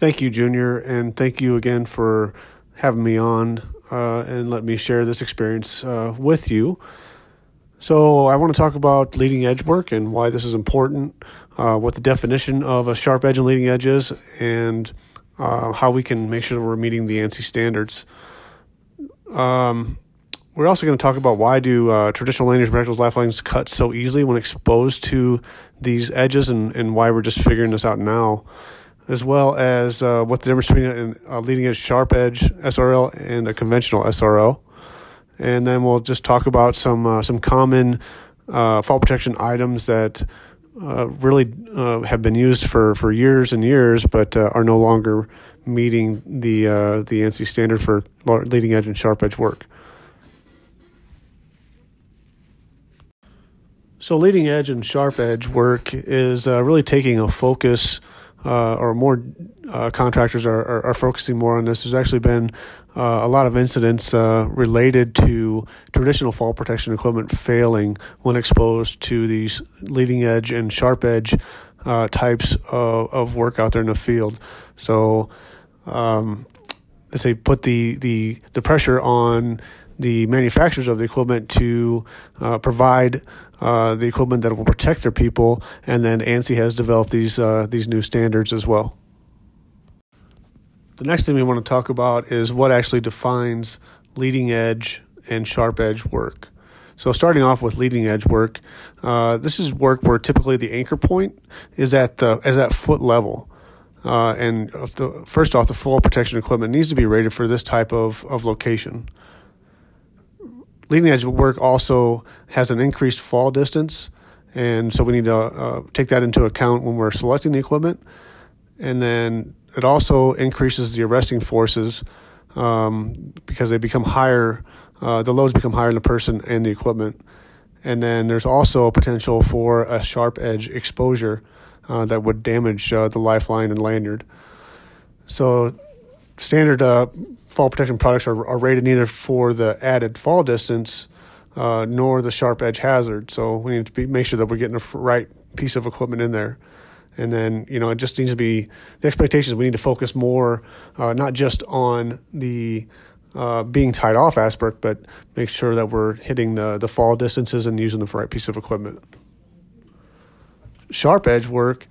Thank you, Junior, and thank you again for having me on uh, and let me share this experience uh, with you. So, I want to talk about leading edge work and why this is important, uh, what the definition of a sharp edge and leading edge is, and uh, how we can make sure we're meeting the ANSI standards. Um, we're also going to talk about why do uh, traditional lanyards, retractables, lifelines cut so easily when exposed to these edges, and, and why we're just figuring this out now as well as uh, what the difference between a leading edge sharp edge SRL and a conventional SRL. And then we'll just talk about some uh, some common uh, fall protection items that uh, really uh, have been used for, for years and years, but uh, are no longer meeting the the ANSI standard for leading edge and sharp edge work. So, leading edge and sharp edge work is really taking a focus uh, or more uh, contractors are, are, are, focusing more on this. There's actually been uh, a lot of incidents uh, related to traditional fall protection equipment failing when exposed to these leading edge and sharp edge uh, types of, of work out there in the field. So, um, let's say put the, the, the pressure on the manufacturers of the equipment to uh, provide uh, the equipment that will protect their people, and then ANSI has developed these uh, these new standards as well. The next thing we want to talk about is what actually defines leading edge and sharp edge work. So, starting off with leading edge work, uh, this is work where typically the anchor point is at the is at foot level. Uh, and the, first off, the fall protection equipment needs to be rated for this type of, of location leading edge work also has an increased fall distance, and so we need to uh, take that into account when we're selecting the equipment. And then it also increases the arresting forces um, because they become higher. Uh, the loads become higher in the person and the equipment. And then there's also a potential for a sharp edge exposure uh, that would damage uh, the lifeline and lanyard. So standard uh, fall protection products are, are rated neither for the added fall distance uh, nor the sharp edge hazard. So we need to be, make sure that we're getting the right piece of equipment in there. And then, you know, it just needs to be the expectations. We need to focus more, uh, not just on the uh, being tied off aspect, but make sure that we're hitting the, the fall distances and using the right piece of equipment. Sharp edge work,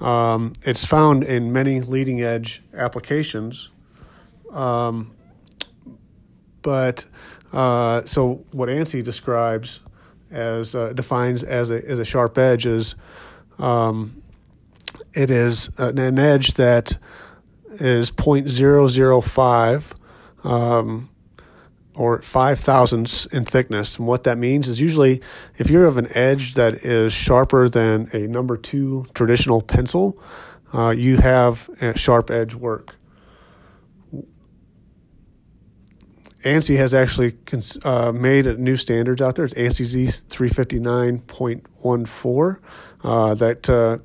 um, it's found in many leading edge applications um, but uh, so what ANSI describes as uh, defines as a as a sharp edge is um, it is an, edge that is 0.005 um, or five thousandths in thickness. And what that means is usually if you have an edge that is sharper than a number two traditional pencil, uh, you have a sharp edge work. ANSI has actually uh, made new standards out there. It's ANSI Z 359.14 uh, that uh,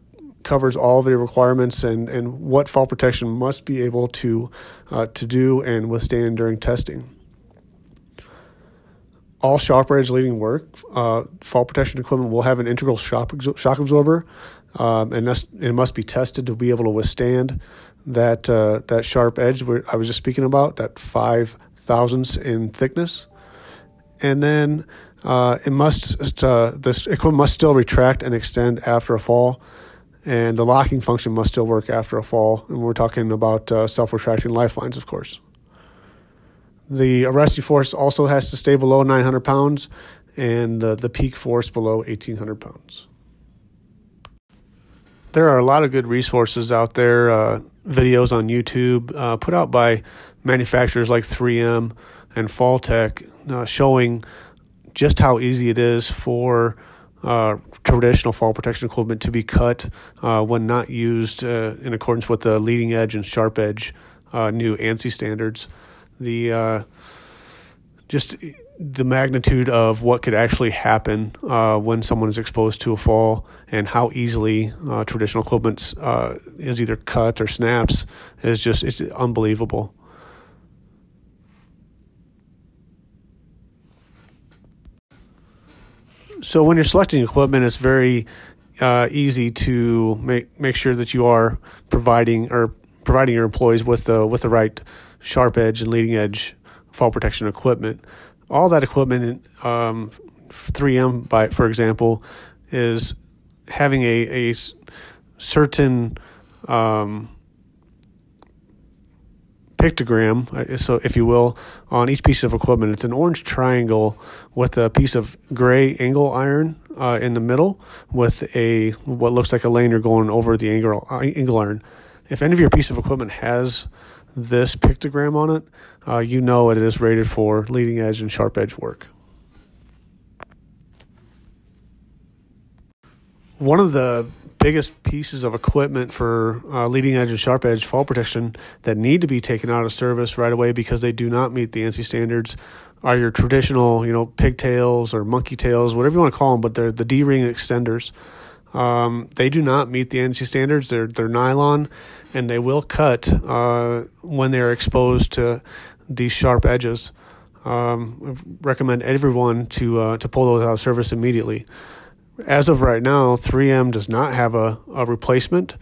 covers all the requirements and, and what fall protection must be able to uh, to do and withstand during testing. All sharp edge leading work, uh, fall protection equipment will have an integral shock, shock absorber, um, and it must be tested to be able to withstand that uh, that sharp edge where I was just speaking about, that five thousandths in thickness, and then uh, it must uh, this equipment must still retract and extend after a fall, and the locking function must still work after a fall. And we're talking about uh, self-retracting lifelines, of course. The arresting force also has to stay below 900 pounds, and the peak force below 1800 pounds. There are a lot of good resources out there, uh, videos on YouTube uh, put out by manufacturers like 3M and FallTech uh, showing just how easy it is for uh, traditional fall protection equipment to be cut uh, when not used uh, in accordance with the leading edge and sharp edge uh, new ANSI standards. The uh, just the magnitude of what could actually happen when someone is exposed to a fall and how easily traditional equipment is either cut or snaps is just it's unbelievable. So when you're selecting equipment, it's very uh, easy to make make sure that you are providing or providing your employees with the with the right sharp edge and leading edge fall protection equipment. All that equipment, um, 3M, by for example, is having a, a certain um, pictogram, uh, so if you will, on each piece of equipment. It's an orange triangle with a piece of gray angle iron uh, in the middle, with a what looks like a lanyard going over the angle uh, angle iron. If any of your piece of equipment has this pictogram on it, uh, you know it is rated for leading edge and sharp edge work. One of the biggest pieces of equipment for uh, leading edge and sharp edge fall protection that need to be taken out of service right away because they do not meet the ANSI standards are your traditional, you know, pigtails or monkey tails, whatever you want to call them, but they're the D ring extenders. Um, they do not meet the ANSI standards. They're they're nylon, and they will cut uh, when they're exposed to these sharp edges. Um, I recommend everyone to uh, to pull those out of service immediately. As of right now, 3M does not have a, a replacement,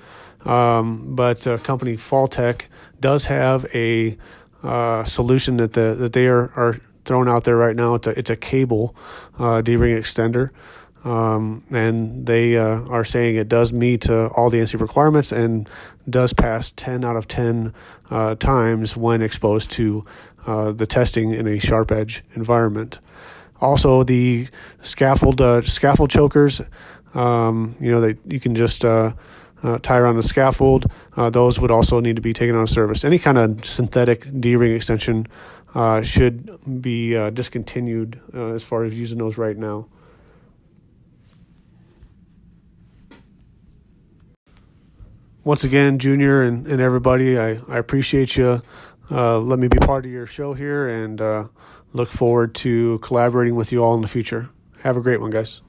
um, but uh, company FallTech does have a uh, solution that the that they are, are throwing out there right now. It's a it's a cable uh, D ring extender. Um, and they uh, are saying it does meet uh, all the ANSI requirements and does pass 10 out of 10 uh, times when exposed to uh, the testing in a sharp edge environment. Also, the scaffold uh, scaffold chokers, um, you know, they you can just uh, uh, tie around the scaffold. Uh, those would also need to be taken out of service. Any kind of synthetic D ring extension uh, should be uh, discontinued as far as using those right now. Once again, Junior and, and everybody, I, I appreciate you. let me be part of your show here and look forward to collaborating with you all in the future. Have a great one, guys.